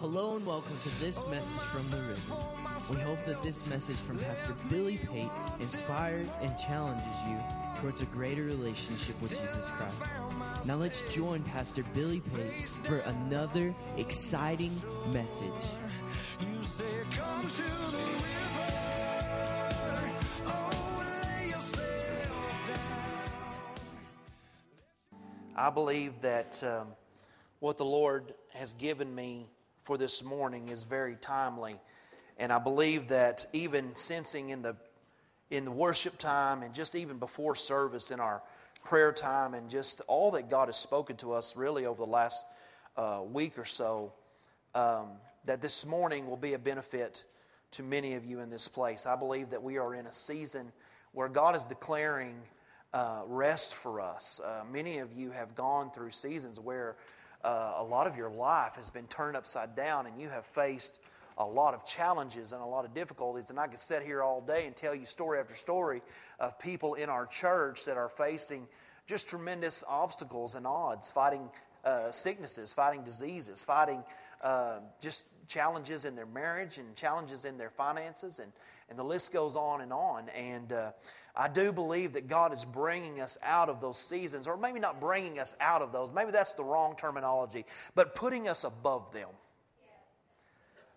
Hello and welcome to this message from the river. We hope that this message from Pastor Billy Pate inspires and challenges you towards a greater relationship with Jesus Christ. Now let's join Pastor Billy Pate for another exciting message. You say, Come to the river. Oh, lay yourself down. I believe that um, what the Lord has given me for this morning is very timely. And I believe that even sensing in the in the worship time and just even before service in our prayer time and just all that God has spoken to us really over the last uh, week or so, um, that this morning will be a benefit to many of you in this place. I believe that we are in a season where God is declaring uh, rest for us. Uh, many of you have gone through seasons where uh, a lot of your life has been turned upside down and you have faced a lot of challenges and a lot of difficulties. And I could sit here all day and tell you story after story of people in our church that are facing just tremendous obstacles and odds, fighting uh, sicknesses, fighting diseases, fighting uh, just challenges in their marriage and challenges in their finances, and, and the list goes on and on. And uh, I do believe that God is bringing us out of those seasons, or maybe not bringing us out of those, maybe that's the wrong terminology, but putting us above them.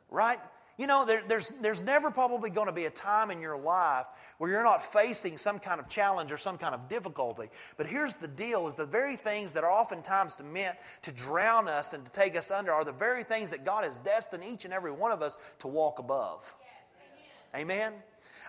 Right? You know, there, there's, there's never probably going to be a time in your life where you're not facing some kind of challenge or some kind of difficulty. But here's the deal is the very things that are oftentimes meant to drown us and to take us under are the very things that God has destined each and every one of us to walk above. Amen?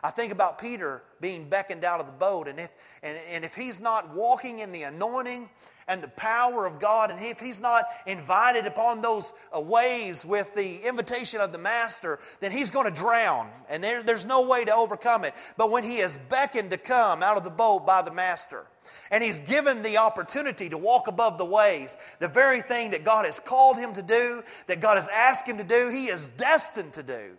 I think about Peter being beckoned out of the boat, and if, and, and if he's not walking in the anointing and the power of God, and if he's not invited upon those uh, waves with the invitation of the Master, then he's going to drown, and there, there's no way to overcome it. But when he is beckoned to come out of the boat by the Master, and he's given the opportunity to walk above the waves, the very thing that God has called him to do, that God has asked him to do, he is destined to do.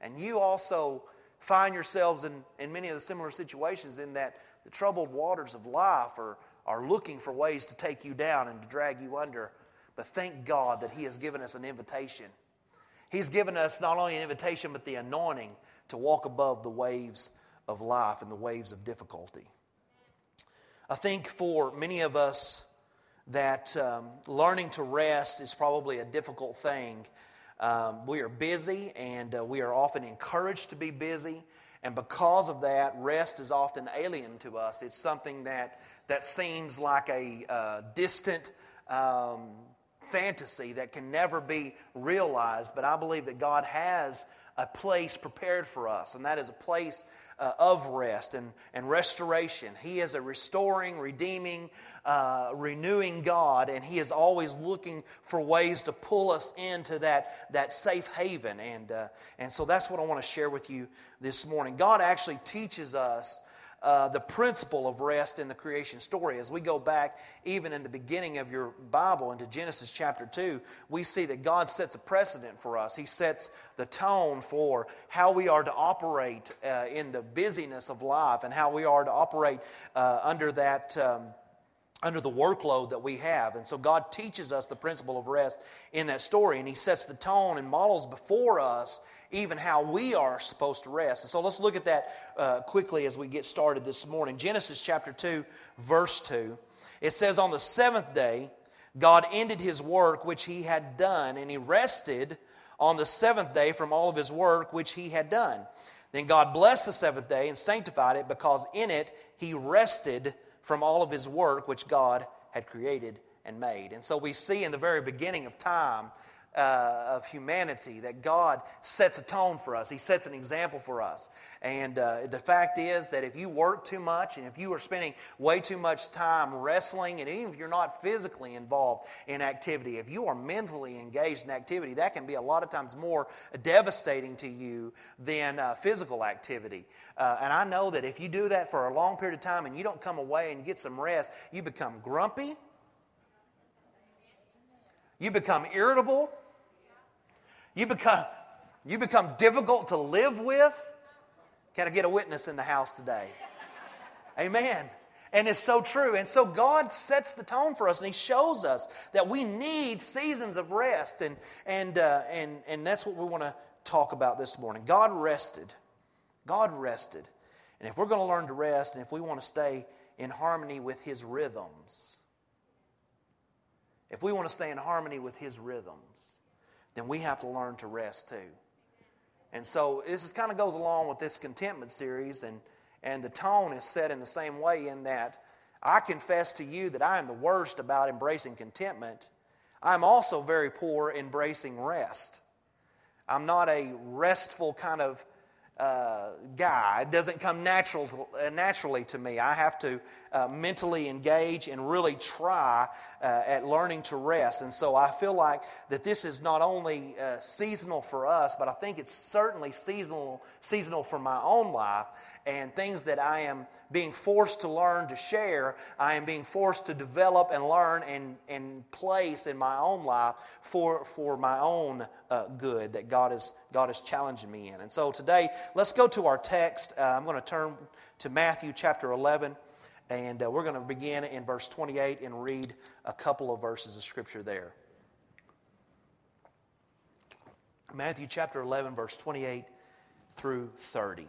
And you also find yourselves in, in many of the similar situations in that the troubled waters of life are, are looking for ways to take you down and to drag you under. But thank God that He has given us an invitation. He's given us not only an invitation, but the anointing to walk above the waves of life and the waves of difficulty. I think for many of us that um, learning to rest is probably a difficult thing um, we are busy and uh, we are often encouraged to be busy. And because of that, rest is often alien to us. It's something that, that seems like a uh, distant um, fantasy that can never be realized. But I believe that God has a place prepared for us, and that is a place uh, of rest and, and restoration. He is a restoring, redeeming, uh, renewing God, and He is always looking for ways to pull us into that, that safe haven. And, uh, and so that's what I want to share with you this morning. God actually teaches us uh, the principle of rest in the creation story. As we go back, even in the beginning of your Bible, into Genesis chapter 2, we see that God sets a precedent for us. He sets the tone for how we are to operate uh, in the busyness of life and how we are to operate uh, under that. Um, under the workload that we have. And so God teaches us the principle of rest in that story, and He sets the tone and models before us even how we are supposed to rest. And so let's look at that uh, quickly as we get started this morning. Genesis chapter 2, verse 2. It says, On the seventh day, God ended His work which He had done, and He rested on the seventh day from all of His work which He had done. Then God blessed the seventh day and sanctified it because in it He rested from all of his work which God had created and made. And so we see in the very beginning of time uh, of humanity that God sets a tone for us. He sets an example for us. And uh, the fact is that if you work too much and if you are spending way too much time wrestling, and even if you're not physically involved in activity, if you are mentally engaged in activity, that can be a lot of times more devastating to you than uh, physical activity. Uh, and I know that if you do that for a long period of time and you don't come away and get some rest, you become grumpy. You become irritable. You become, you become difficult to live with. Can I get a witness in the house today? Amen. And it's so true. And so God sets the tone for us and He shows us that we need seasons of rest. And, and, uh, and, and that's what we want to talk about this morning. God rested. God rested. And if we're going to learn to rest and if we want to stay in harmony with His rhythms, if we want to stay in harmony with His rhythms, then we have to learn to rest too. And so this is, kind of goes along with this contentment series, and, and the tone is set in the same way in that I confess to you that I am the worst about embracing contentment. I'm also very poor embracing rest. I'm not a restful kind of uh, guy. It doesn't come natural, uh, naturally to me. I have to uh, mentally engage and really try uh, at learning to rest. And so I feel like that this is not only uh, seasonal for us, but I think it's certainly seasonal, seasonal for my own life and things that I am being forced to learn to share, I am being forced to develop and learn and, and place in my own life for, for my own uh, good that God is, God is challenging me in. And so today, let's go to our text. Uh, I'm going to turn to Matthew chapter 11, and uh, we're going to begin in verse 28 and read a couple of verses of Scripture there. Matthew chapter 11, verse 28 through 30.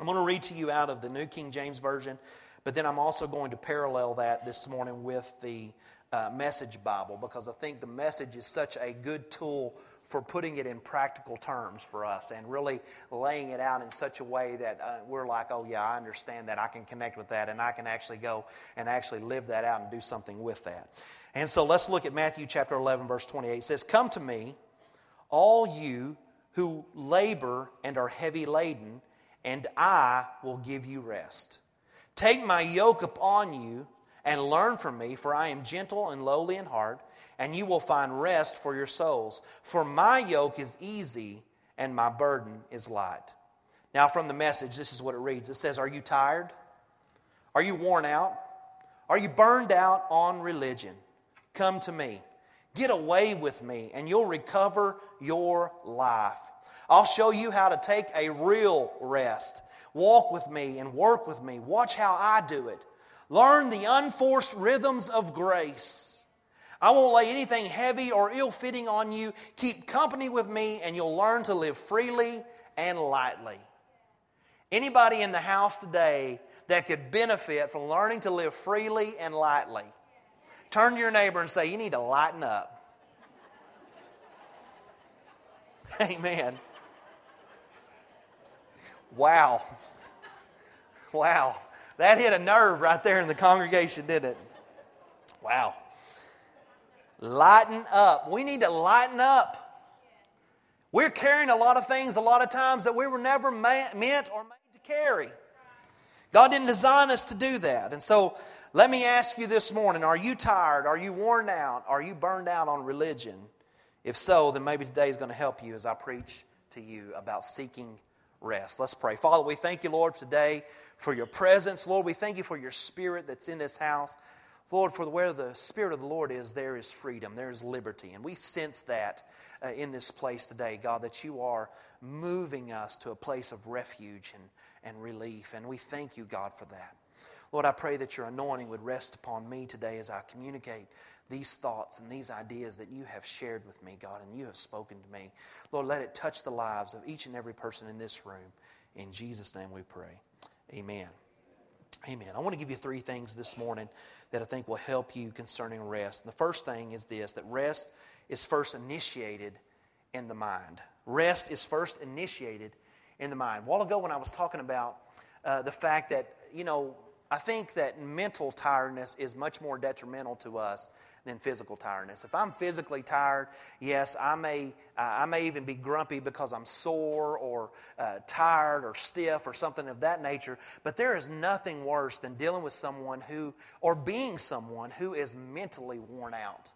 I'm going to read to you out of the New King James Version, but then I'm also going to parallel that this morning with the uh, Message Bible because I think the message is such a good tool for putting it in practical terms for us and really laying it out in such a way that uh, we're like, oh, yeah, I understand that. I can connect with that and I can actually go and actually live that out and do something with that. And so let's look at Matthew chapter 11, verse 28. It says, Come to me, all you who labor and are heavy laden and I will give you rest. Take my yoke upon you and learn from me, for I am gentle and lowly in heart, and you will find rest for your souls. For my yoke is easy and my burden is light. Now, from the message, this is what it reads it says, Are you tired? Are you worn out? Are you burned out on religion? Come to me. Get away with me, and you'll recover your life. I'll show you how to take a real rest. Walk with me and work with me. Watch how I do it. Learn the unforced rhythms of grace. I won't lay anything heavy or ill fitting on you. Keep company with me, and you'll learn to live freely and lightly. Anybody in the house today that could benefit from learning to live freely and lightly? Turn to your neighbor and say, You need to lighten up. Amen. Wow. Wow. That hit a nerve right there in the congregation, didn't it? Wow. Lighten up. We need to lighten up. We're carrying a lot of things a lot of times that we were never ma- meant or made to carry. God didn't design us to do that. And so let me ask you this morning are you tired? Are you worn out? Are you burned out on religion? If so, then maybe today is going to help you as I preach to you about seeking rest. Let's pray. Father, we thank you, Lord, today for your presence. Lord, we thank you for your spirit that's in this house. Lord, for where the Spirit of the Lord is, there is freedom, there is liberty. And we sense that uh, in this place today, God, that you are moving us to a place of refuge and, and relief. And we thank you, God, for that. Lord, I pray that your anointing would rest upon me today as I communicate these thoughts and these ideas that you have shared with me, God, and you have spoken to me. Lord, let it touch the lives of each and every person in this room. In Jesus' name we pray. Amen. Amen. I want to give you three things this morning that I think will help you concerning rest. And the first thing is this that rest is first initiated in the mind. Rest is first initiated in the mind. A while ago, when I was talking about uh, the fact that, you know, I think that mental tiredness is much more detrimental to us than physical tiredness. If I'm physically tired, yes, I may, uh, I may even be grumpy because I'm sore or uh, tired or stiff or something of that nature. But there is nothing worse than dealing with someone who, or being someone who is mentally worn out.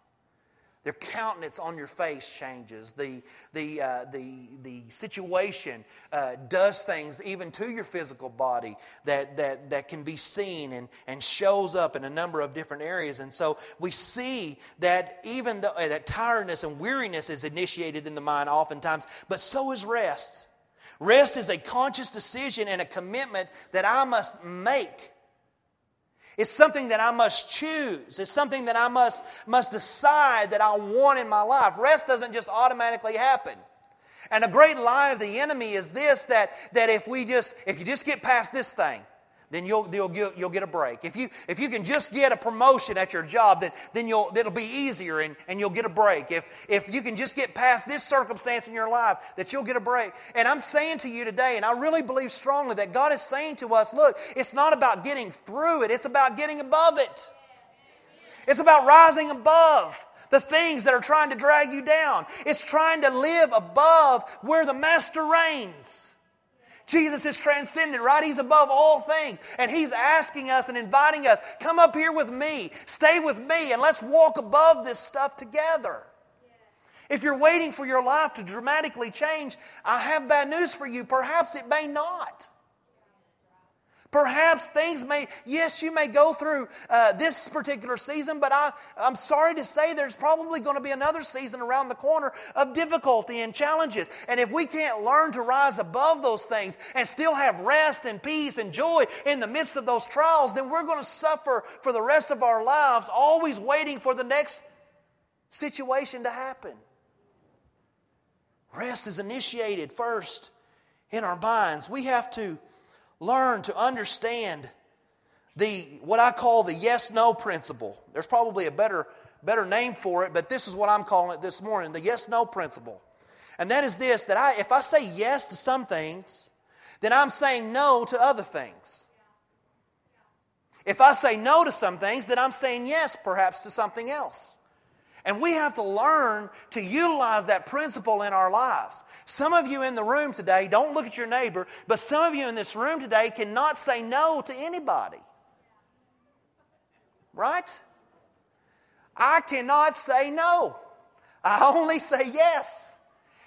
Their countenance on your face changes. The, the, uh, the, the situation uh, does things even to your physical body that, that, that can be seen and, and shows up in a number of different areas. And so we see that even the, uh, that tiredness and weariness is initiated in the mind oftentimes, but so is rest. Rest is a conscious decision and a commitment that I must make It's something that I must choose. It's something that I must, must decide that I want in my life. Rest doesn't just automatically happen. And a great lie of the enemy is this that, that if we just, if you just get past this thing, then you'll, you'll, you'll get a break. If you, if you can just get a promotion at your job, then, then you'll, it'll be easier and, and you'll get a break. If, if you can just get past this circumstance in your life, that you'll get a break. And I'm saying to you today, and I really believe strongly that God is saying to us, look, it's not about getting through it, it's about getting above it. It's about rising above the things that are trying to drag you down. It's trying to live above where the Master reigns. Jesus is transcendent, right? He's above all things. And He's asking us and inviting us, come up here with me, stay with me, and let's walk above this stuff together. If you're waiting for your life to dramatically change, I have bad news for you. Perhaps it may not. Perhaps things may, yes, you may go through uh, this particular season, but I, I'm sorry to say there's probably going to be another season around the corner of difficulty and challenges. And if we can't learn to rise above those things and still have rest and peace and joy in the midst of those trials, then we're going to suffer for the rest of our lives, always waiting for the next situation to happen. Rest is initiated first in our minds. We have to learn to understand the what I call the yes no principle. There's probably a better better name for it, but this is what I'm calling it this morning, the yes no principle. And that is this that I if I say yes to some things, then I'm saying no to other things. If I say no to some things, then I'm saying yes perhaps to something else. And we have to learn to utilize that principle in our lives. Some of you in the room today, don't look at your neighbor, but some of you in this room today cannot say no to anybody. Right? I cannot say no. I only say yes.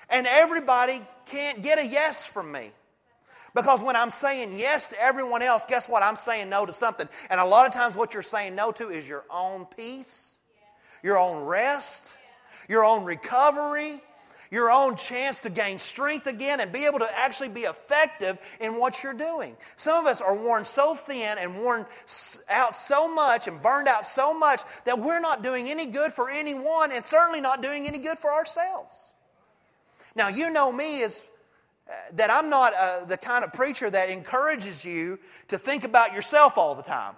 And everybody can't get a yes from me. Because when I'm saying yes to everyone else, guess what? I'm saying no to something. And a lot of times, what you're saying no to is your own peace, your own rest, your own recovery, your own chance to gain strength again and be able to actually be effective in what you're doing. Some of us are worn so thin and worn out so much and burned out so much that we're not doing any good for anyone and certainly not doing any good for ourselves. Now, you know me as uh, that I'm not uh, the kind of preacher that encourages you to think about yourself all the time.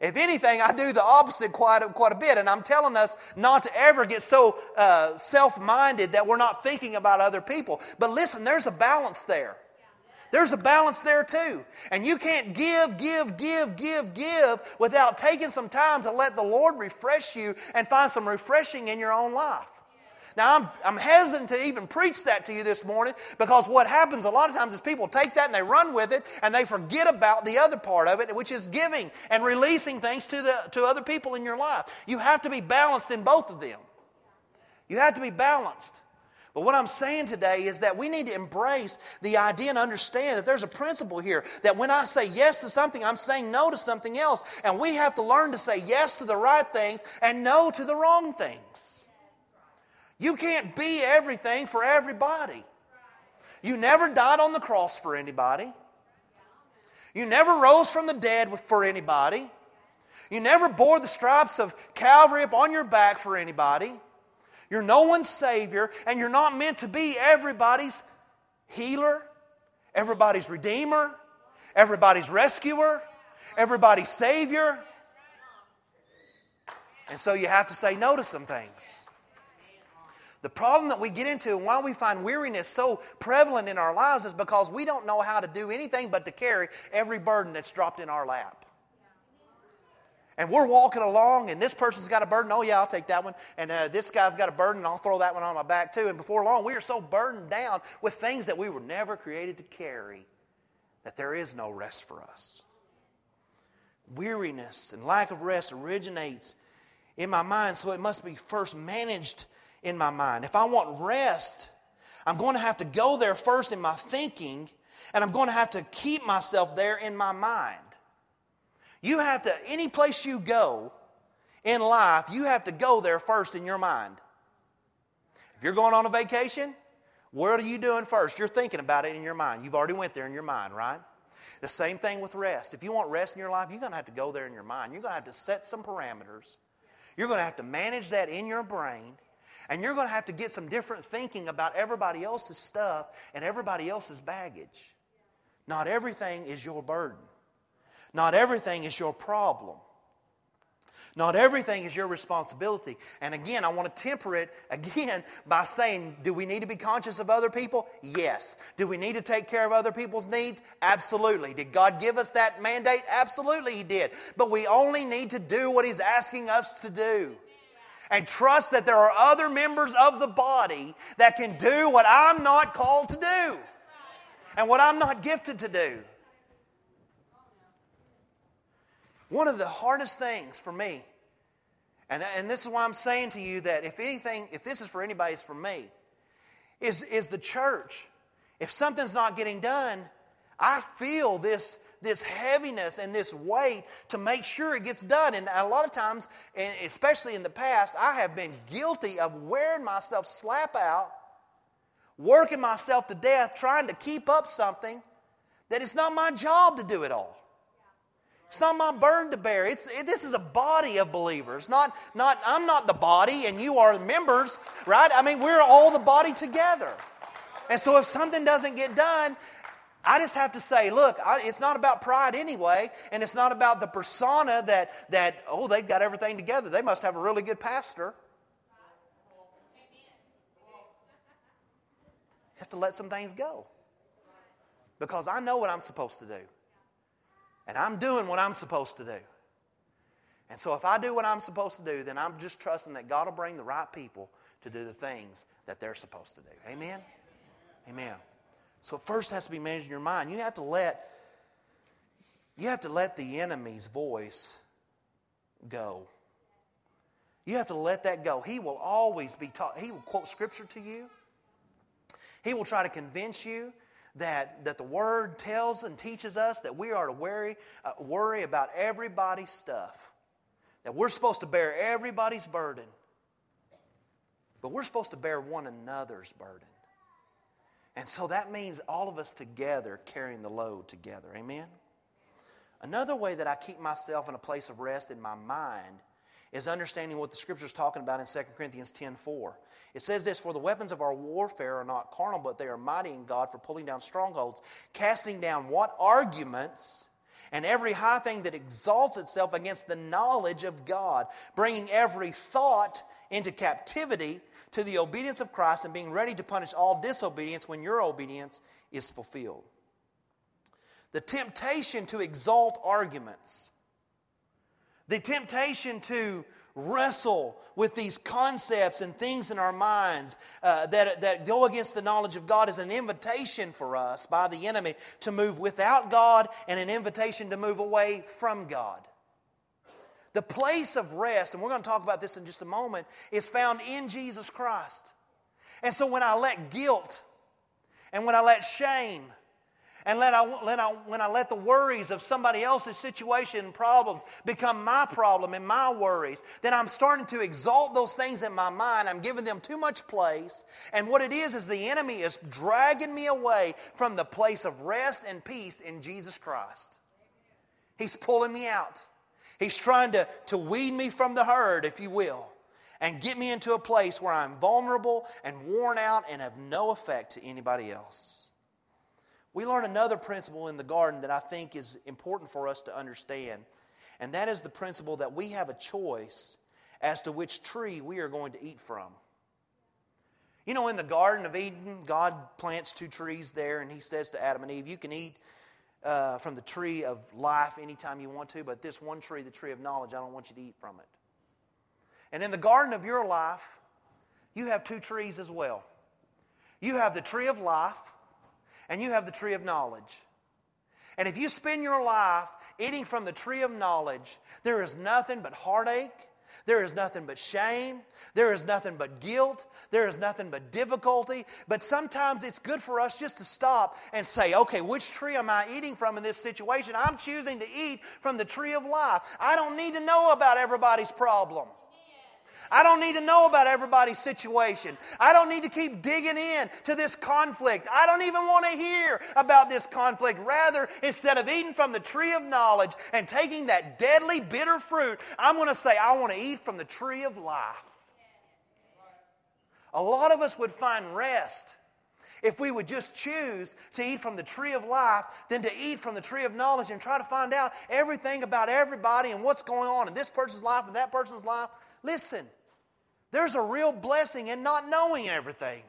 If anything, I do the opposite quite a, quite a bit. And I'm telling us not to ever get so uh, self minded that we're not thinking about other people. But listen, there's a balance there. There's a balance there too. And you can't give, give, give, give, give without taking some time to let the Lord refresh you and find some refreshing in your own life. Now, I'm, I'm hesitant to even preach that to you this morning because what happens a lot of times is people take that and they run with it and they forget about the other part of it, which is giving and releasing things to, the, to other people in your life. You have to be balanced in both of them. You have to be balanced. But what I'm saying today is that we need to embrace the idea and understand that there's a principle here that when I say yes to something, I'm saying no to something else. And we have to learn to say yes to the right things and no to the wrong things. You can't be everything for everybody. You never died on the cross for anybody. You never rose from the dead for anybody. You never bore the stripes of Calvary upon your back for anybody. You're no one's Savior, and you're not meant to be everybody's healer, everybody's Redeemer, everybody's rescuer, everybody's Savior. And so you have to say no to some things. The problem that we get into and why we find weariness so prevalent in our lives is because we don't know how to do anything but to carry every burden that's dropped in our lap. And we're walking along, and this person's got a burden. Oh, yeah, I'll take that one. And uh, this guy's got a burden, and I'll throw that one on my back, too. And before long, we are so burdened down with things that we were never created to carry that there is no rest for us. Weariness and lack of rest originates in my mind, so it must be first managed in my mind. If I want rest, I'm going to have to go there first in my thinking, and I'm going to have to keep myself there in my mind. You have to, any place you go in life, you have to go there first in your mind. If you're going on a vacation, what are you doing first? You're thinking about it in your mind. You've already went there in your mind, right? The same thing with rest. If you want rest in your life, you're going to have to go there in your mind. You're going to have to set some parameters. You're going to have to manage that in your brain. And you're going to have to get some different thinking about everybody else's stuff and everybody else's baggage. Not everything is your burden. Not everything is your problem. Not everything is your responsibility. And again, I want to temper it again by saying, do we need to be conscious of other people? Yes. Do we need to take care of other people's needs? Absolutely. Did God give us that mandate? Absolutely, He did. But we only need to do what He's asking us to do. And trust that there are other members of the body that can do what I'm not called to do and what I'm not gifted to do. One of the hardest things for me, and, and this is why I'm saying to you that if anything, if this is for anybody, it's for me, is, is the church. If something's not getting done, I feel this, this heaviness and this weight to make sure it gets done. And a lot of times, and especially in the past, I have been guilty of wearing myself slap out, working myself to death, trying to keep up something that it's not my job to do it all. It's not my burden to bear. It's, it, this is a body of believers. Not, not, I'm not the body and you are the members, right? I mean, we're all the body together. And so if something doesn't get done, I just have to say, look, I, it's not about pride anyway, and it's not about the persona that, that, oh, they've got everything together. They must have a really good pastor. You have to let some things go. Because I know what I'm supposed to do. And I'm doing what I'm supposed to do. And so if I do what I'm supposed to do, then I'm just trusting that God will bring the right people to do the things that they're supposed to do. Amen? Amen. So first has to be managed in your mind. You have to let you have to let the enemy's voice go. You have to let that go. He will always be taught. He will quote scripture to you. He will try to convince you that, that the Word tells and teaches us that we are to worry, uh, worry about everybody's stuff, that we're supposed to bear everybody's burden, but we're supposed to bear one another's burden. And so that means all of us together carrying the load together. Amen? Another way that I keep myself in a place of rest in my mind is understanding what the scripture is talking about in 2 Corinthians 10:4. It says this, "For the weapons of our warfare are not carnal, but they are mighty in God for pulling down strongholds, casting down what arguments and every high thing that exalts itself against the knowledge of God, bringing every thought into captivity to the obedience of Christ and being ready to punish all disobedience when your obedience is fulfilled." The temptation to exalt arguments the temptation to wrestle with these concepts and things in our minds uh, that, that go against the knowledge of God is an invitation for us by the enemy to move without God and an invitation to move away from God. The place of rest, and we're going to talk about this in just a moment, is found in Jesus Christ. And so when I let guilt and when I let shame and let I, let I, when I let the worries of somebody else's situation and problems become my problem and my worries, then I'm starting to exalt those things in my mind. I'm giving them too much place. And what it is, is the enemy is dragging me away from the place of rest and peace in Jesus Christ. He's pulling me out. He's trying to, to weed me from the herd, if you will, and get me into a place where I'm vulnerable and worn out and have no effect to anybody else. We learn another principle in the garden that I think is important for us to understand, and that is the principle that we have a choice as to which tree we are going to eat from. You know, in the Garden of Eden, God plants two trees there, and He says to Adam and Eve, You can eat uh, from the tree of life anytime you want to, but this one tree, the tree of knowledge, I don't want you to eat from it. And in the garden of your life, you have two trees as well. You have the tree of life, and you have the tree of knowledge. And if you spend your life eating from the tree of knowledge, there is nothing but heartache. There is nothing but shame. There is nothing but guilt. There is nothing but difficulty. But sometimes it's good for us just to stop and say, okay, which tree am I eating from in this situation? I'm choosing to eat from the tree of life. I don't need to know about everybody's problem. I don't need to know about everybody's situation. I don't need to keep digging in to this conflict. I don't even want to hear about this conflict. Rather, instead of eating from the tree of knowledge and taking that deadly, bitter fruit, I'm going to say, I want to eat from the tree of life. A lot of us would find rest if we would just choose to eat from the tree of life than to eat from the tree of knowledge and try to find out everything about everybody and what's going on in this person's life and that person's life. Listen, there's a real blessing in not knowing everything.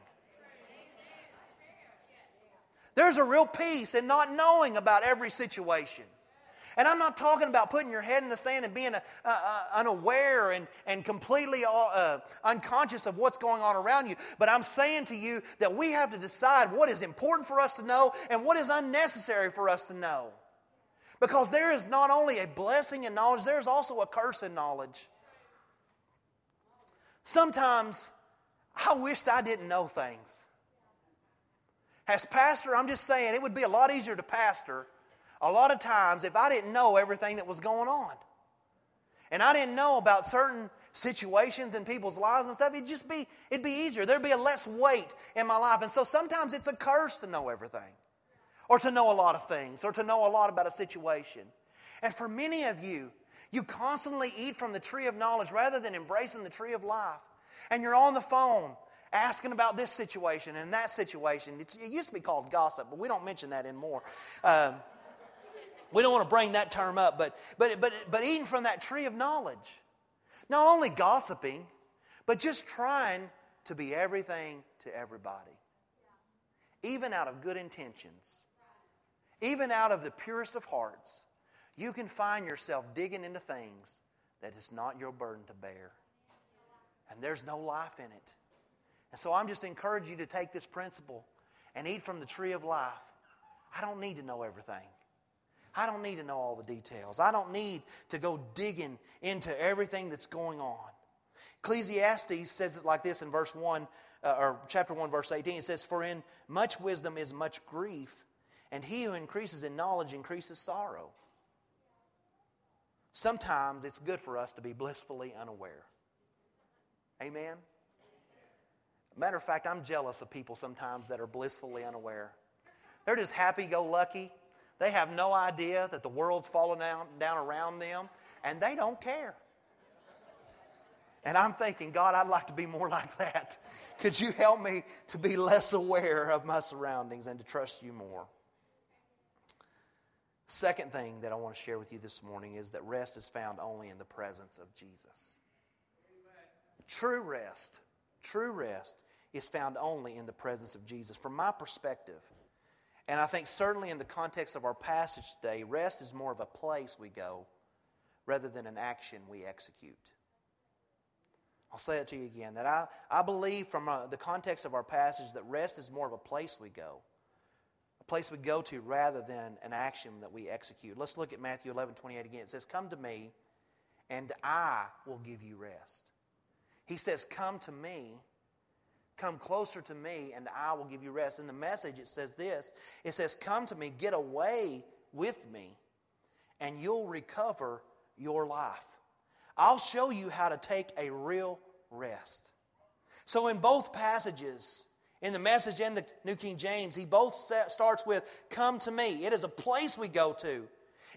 There's a real peace in not knowing about every situation. And I'm not talking about putting your head in the sand and being uh, uh, unaware and, and completely uh, uh, unconscious of what's going on around you. But I'm saying to you that we have to decide what is important for us to know and what is unnecessary for us to know. Because there is not only a blessing in knowledge, there's also a curse in knowledge. Sometimes I wished I didn't know things. As pastor, I'm just saying it would be a lot easier to pastor a lot of times if I didn't know everything that was going on. And I didn't know about certain situations in people's lives and stuff, it'd just be it'd be easier. There'd be a less weight in my life. And so sometimes it's a curse to know everything. Or to know a lot of things, or to know a lot about a situation. And for many of you, you constantly eat from the tree of knowledge rather than embracing the tree of life. And you're on the phone asking about this situation and that situation. It's, it used to be called gossip, but we don't mention that anymore. Um, we don't want to bring that term up, but, but, but, but eating from that tree of knowledge. Not only gossiping, but just trying to be everything to everybody. Even out of good intentions, even out of the purest of hearts, you can find yourself digging into things that is not your burden to bear. And there's no life in it. And so I'm just encouraging you to take this principle and eat from the tree of life. I don't need to know everything. I don't need to know all the details. I don't need to go digging into everything that's going on. Ecclesiastes says it like this in verse 1, uh, or chapter 1, verse 18. It says, For in much wisdom is much grief, and he who increases in knowledge increases sorrow. Sometimes it's good for us to be blissfully unaware. Amen? Matter of fact, I'm jealous of people sometimes that are blissfully unaware. They're just happy go lucky. They have no idea that the world's falling down, down around them, and they don't care. And I'm thinking, God, I'd like to be more like that. Could you help me to be less aware of my surroundings and to trust you more? Second thing that I want to share with you this morning is that rest is found only in the presence of Jesus. True rest, true rest is found only in the presence of Jesus. From my perspective, and I think, certainly in the context of our passage today, rest is more of a place we go rather than an action we execute. I'll say it to you again that I, I believe from uh, the context of our passage that rest is more of a place we go, a place we go to rather than an action that we execute. Let's look at Matthew 11 28 again. It says, Come to me, and I will give you rest. He says, Come to me, Come closer to me, and I will give you rest. In the message, it says this it says, Come to me, get away with me, and you'll recover your life. I'll show you how to take a real rest. So, in both passages, in the message and the New King James, he both starts with, Come to me. It is a place we go to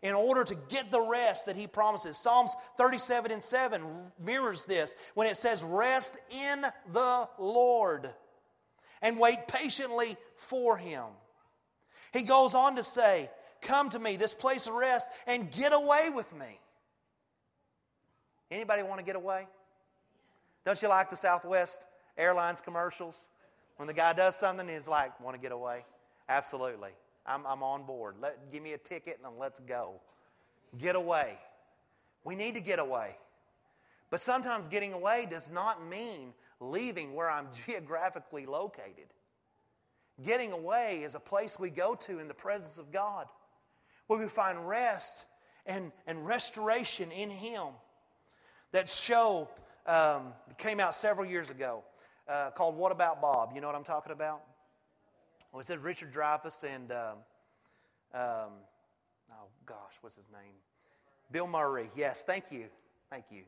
in order to get the rest that he promises. Psalms 37 and 7 mirrors this when it says, Rest in the Lord and wait patiently for him. He goes on to say, Come to me, this place of rest, and get away with me. Anybody want to get away? Don't you like the Southwest Airlines commercials? When the guy does something, he's like, Want to get away? Absolutely. I'm, I'm on board. Let, give me a ticket and let's go. Get away. We need to get away. But sometimes getting away does not mean leaving where I'm geographically located. Getting away is a place we go to in the presence of God where we find rest and, and restoration in Him. That show um, came out several years ago uh, called What About Bob? You know what I'm talking about? Well, it said Richard Dreyfuss and, um, um, oh gosh, what's his name? Bill Murray. Yes, thank you. Thank you.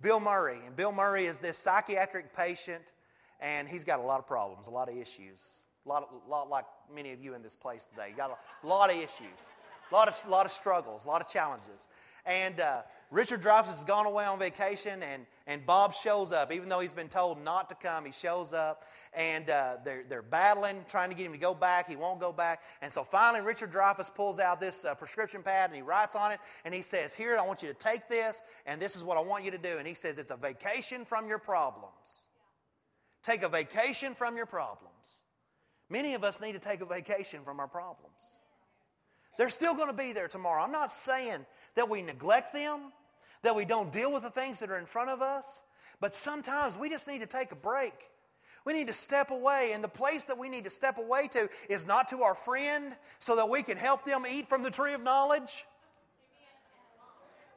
Bill Murray. And Bill Murray is this psychiatric patient, and he's got a lot of problems, a lot of issues. A lot, a lot like many of you in this place today. You got a lot of issues, a lot of, lot of struggles, a lot of challenges. And uh, Richard Dreyfuss has gone away on vacation, and, and Bob shows up. Even though he's been told not to come, he shows up, and uh, they're, they're battling, trying to get him to go back. He won't go back. And so finally, Richard Dreyfuss pulls out this uh, prescription pad, and he writes on it, and he says, Here, I want you to take this, and this is what I want you to do. And he says, It's a vacation from your problems. Take a vacation from your problems. Many of us need to take a vacation from our problems. They're still going to be there tomorrow. I'm not saying that we neglect them, that we don't deal with the things that are in front of us, but sometimes we just need to take a break. We need to step away, and the place that we need to step away to is not to our friend so that we can help them eat from the tree of knowledge.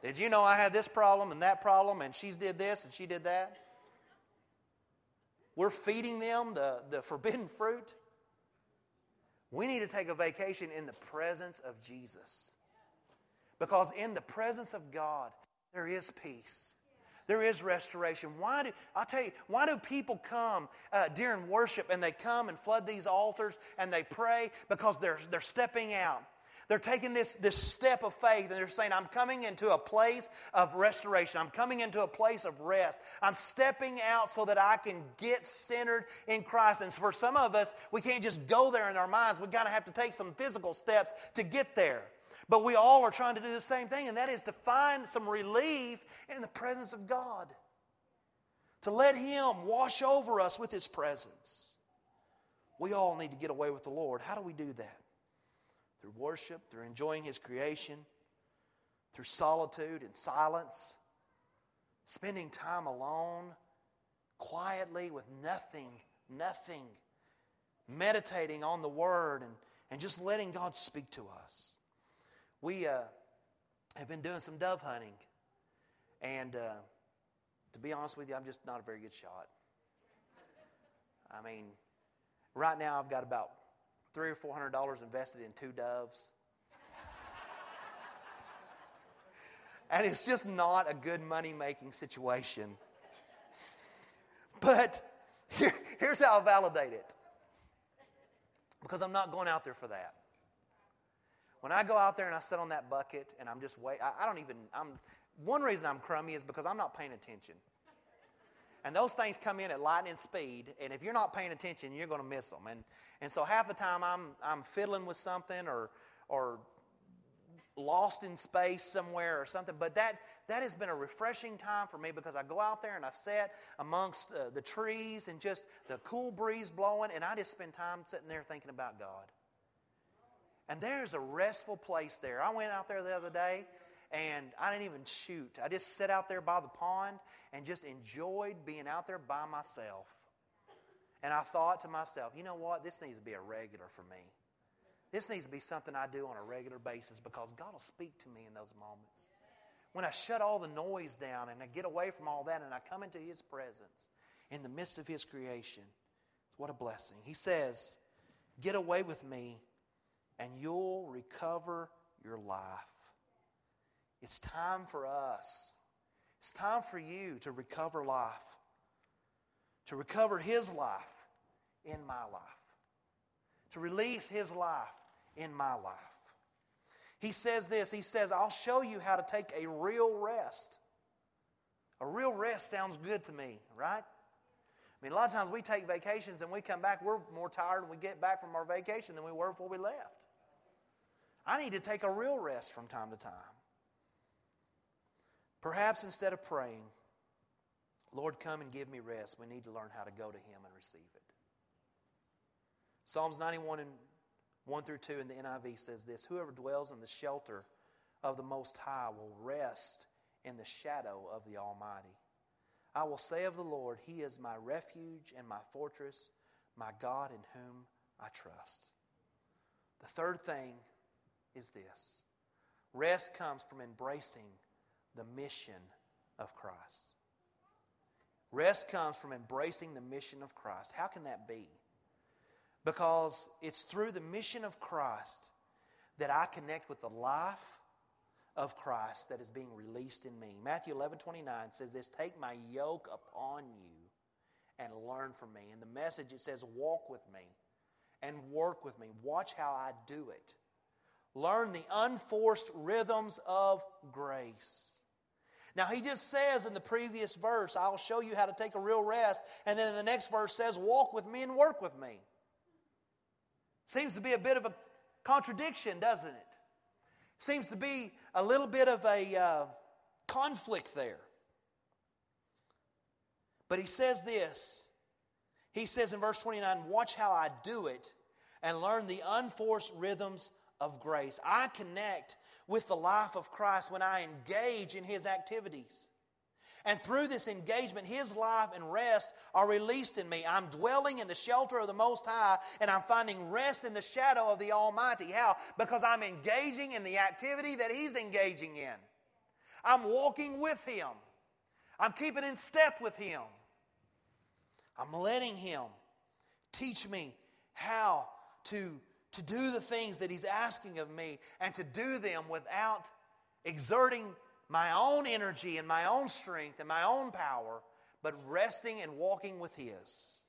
Did you know I had this problem and that problem, and she did this and she did that? We're feeding them the, the forbidden fruit. We need to take a vacation in the presence of Jesus. Because in the presence of God, there is peace. There is restoration. Why do I'll tell you? Why do people come uh, during worship and they come and flood these altars and they pray because they're they're stepping out. They're taking this, this step of faith and they're saying, I'm coming into a place of restoration. I'm coming into a place of rest. I'm stepping out so that I can get centered in Christ. And for some of us, we can't just go there in our minds. We of have to take some physical steps to get there. But we all are trying to do the same thing, and that is to find some relief in the presence of God. To let Him wash over us with His presence. We all need to get away with the Lord. How do we do that? Through worship, through enjoying His creation, through solitude and silence, spending time alone, quietly with nothing, nothing, meditating on the Word and, and just letting God speak to us we uh, have been doing some dove hunting. And uh, to be honest with you, I'm just not a very good shot. I mean, right now I've got about three or four hundred dollars invested in two doves. and it's just not a good money making situation. But here, here's how I validate it because I'm not going out there for that. When I go out there and I sit on that bucket and I'm just wait, I, I don't even. I'm one reason I'm crummy is because I'm not paying attention. And those things come in at lightning speed, and if you're not paying attention, you're going to miss them. And, and so half the time I'm, I'm fiddling with something or, or lost in space somewhere or something. But that, that has been a refreshing time for me because I go out there and I sit amongst uh, the trees and just the cool breeze blowing, and I just spend time sitting there thinking about God. And there's a restful place there. I went out there the other day and I didn't even shoot. I just sat out there by the pond and just enjoyed being out there by myself. And I thought to myself, you know what? This needs to be a regular for me. This needs to be something I do on a regular basis because God will speak to me in those moments. When I shut all the noise down and I get away from all that and I come into His presence in the midst of His creation, what a blessing. He says, Get away with me and you'll recover your life. It's time for us. It's time for you to recover life, to recover His life in my life, to release His life in my life. He says this He says, I'll show you how to take a real rest. A real rest sounds good to me, right? I mean, a lot of times we take vacations and we come back, we're more tired when we get back from our vacation than we were before we left. I need to take a real rest from time to time. Perhaps instead of praying, Lord, come and give me rest, we need to learn how to go to Him and receive it. Psalms 91 and 1 through 2 in the NIV says this Whoever dwells in the shelter of the Most High will rest in the shadow of the Almighty. I will say of the Lord, He is my refuge and my fortress, my God in whom I trust. The third thing is this rest comes from embracing the mission of Christ. Rest comes from embracing the mission of Christ. How can that be? Because it's through the mission of Christ that I connect with the life, of Christ that is being released in me. Matthew 11 29 says this Take my yoke upon you and learn from me. In the message, it says, Walk with me and work with me. Watch how I do it. Learn the unforced rhythms of grace. Now, he just says in the previous verse, I'll show you how to take a real rest. And then in the next verse says, Walk with me and work with me. Seems to be a bit of a contradiction, doesn't it? Seems to be a little bit of a uh, conflict there. But he says this. He says in verse 29, Watch how I do it and learn the unforced rhythms of grace. I connect with the life of Christ when I engage in his activities. And through this engagement, His life and rest are released in me. I'm dwelling in the shelter of the Most High, and I'm finding rest in the shadow of the Almighty. How? Because I'm engaging in the activity that He's engaging in. I'm walking with Him, I'm keeping in step with Him. I'm letting Him teach me how to, to do the things that He's asking of me and to do them without exerting my own energy and my own strength and my own power, but resting and walking with His.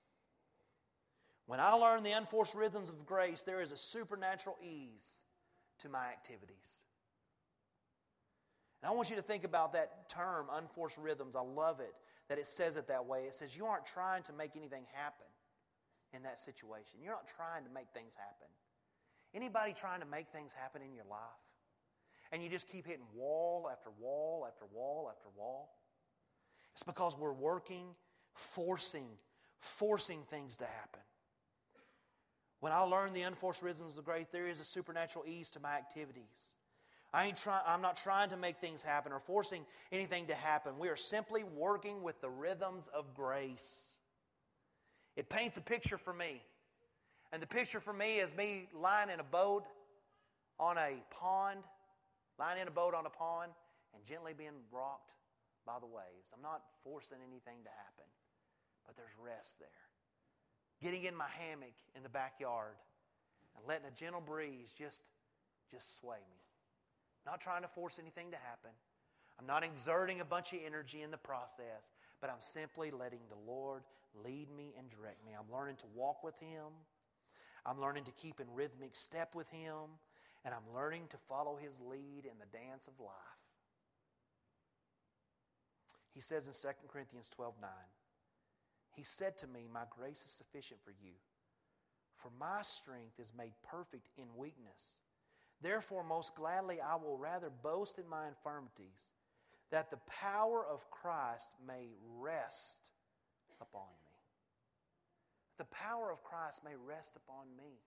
When I learn the unforced rhythms of grace, there is a supernatural ease to my activities. And I want you to think about that term, unforced rhythms. I love it that it says it that way. It says you aren't trying to make anything happen in that situation. You're not trying to make things happen. Anybody trying to make things happen in your life? and you just keep hitting wall after wall after wall after wall? It's because we're working, forcing, forcing things to happen. When I learn the unforced rhythms of grace, there is a supernatural ease to my activities. I ain't try, I'm not trying to make things happen or forcing anything to happen. We are simply working with the rhythms of grace. It paints a picture for me. And the picture for me is me lying in a boat on a pond lying in a boat on a pond and gently being rocked by the waves. I'm not forcing anything to happen, but there's rest there. Getting in my hammock in the backyard and letting a gentle breeze just, just sway me. Not trying to force anything to happen. I'm not exerting a bunch of energy in the process, but I'm simply letting the Lord lead me and direct me. I'm learning to walk with Him. I'm learning to keep in rhythmic step with Him and I'm learning to follow his lead in the dance of life. He says in 2 Corinthians 12 9, He said to me, My grace is sufficient for you, for my strength is made perfect in weakness. Therefore, most gladly, I will rather boast in my infirmities, that the power of Christ may rest upon me. The power of Christ may rest upon me.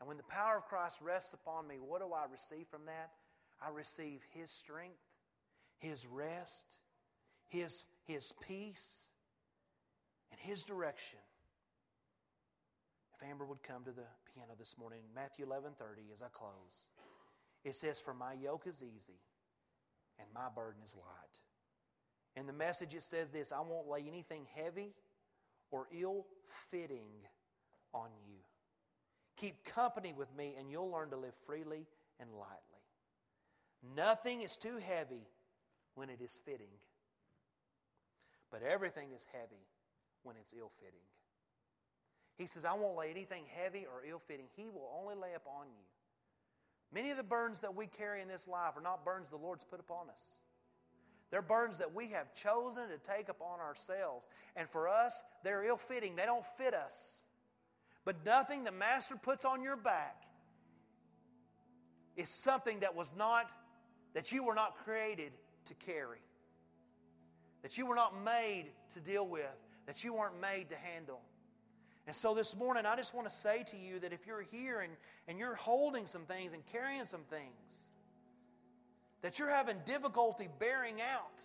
And when the power of Christ rests upon me, what do I receive from that? I receive His strength, His rest, His, His peace, and His direction. If Amber would come to the piano this morning, Matthew 11:30 as I close. It says, "For my yoke is easy and my burden is light." In the message it says this, I won't lay anything heavy or ill-fitting on you. Keep company with me, and you'll learn to live freely and lightly. Nothing is too heavy when it is fitting, but everything is heavy when it's ill fitting. He says, I won't lay anything heavy or ill fitting. He will only lay upon you. Many of the burdens that we carry in this life are not burdens the Lord's put upon us. They're burdens that we have chosen to take upon ourselves. And for us, they're ill fitting, they don't fit us. But nothing the Master puts on your back is something that was not, that you were not created to carry, that you were not made to deal with, that you weren't made to handle. And so this morning, I just want to say to you that if you're here and, and you're holding some things and carrying some things, that you're having difficulty bearing out,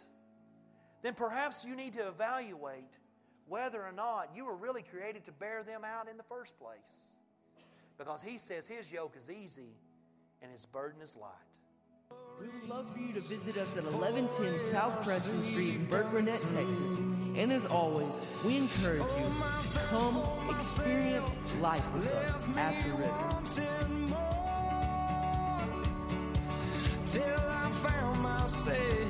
then perhaps you need to evaluate whether or not you were really created to bear them out in the first place. Because he says his yoke is easy and his burden is light. We would love for you to visit us at 1110 South Preston Street in Burkburnett, Texas. And as always, we encourage you to come experience life with us at the river. Found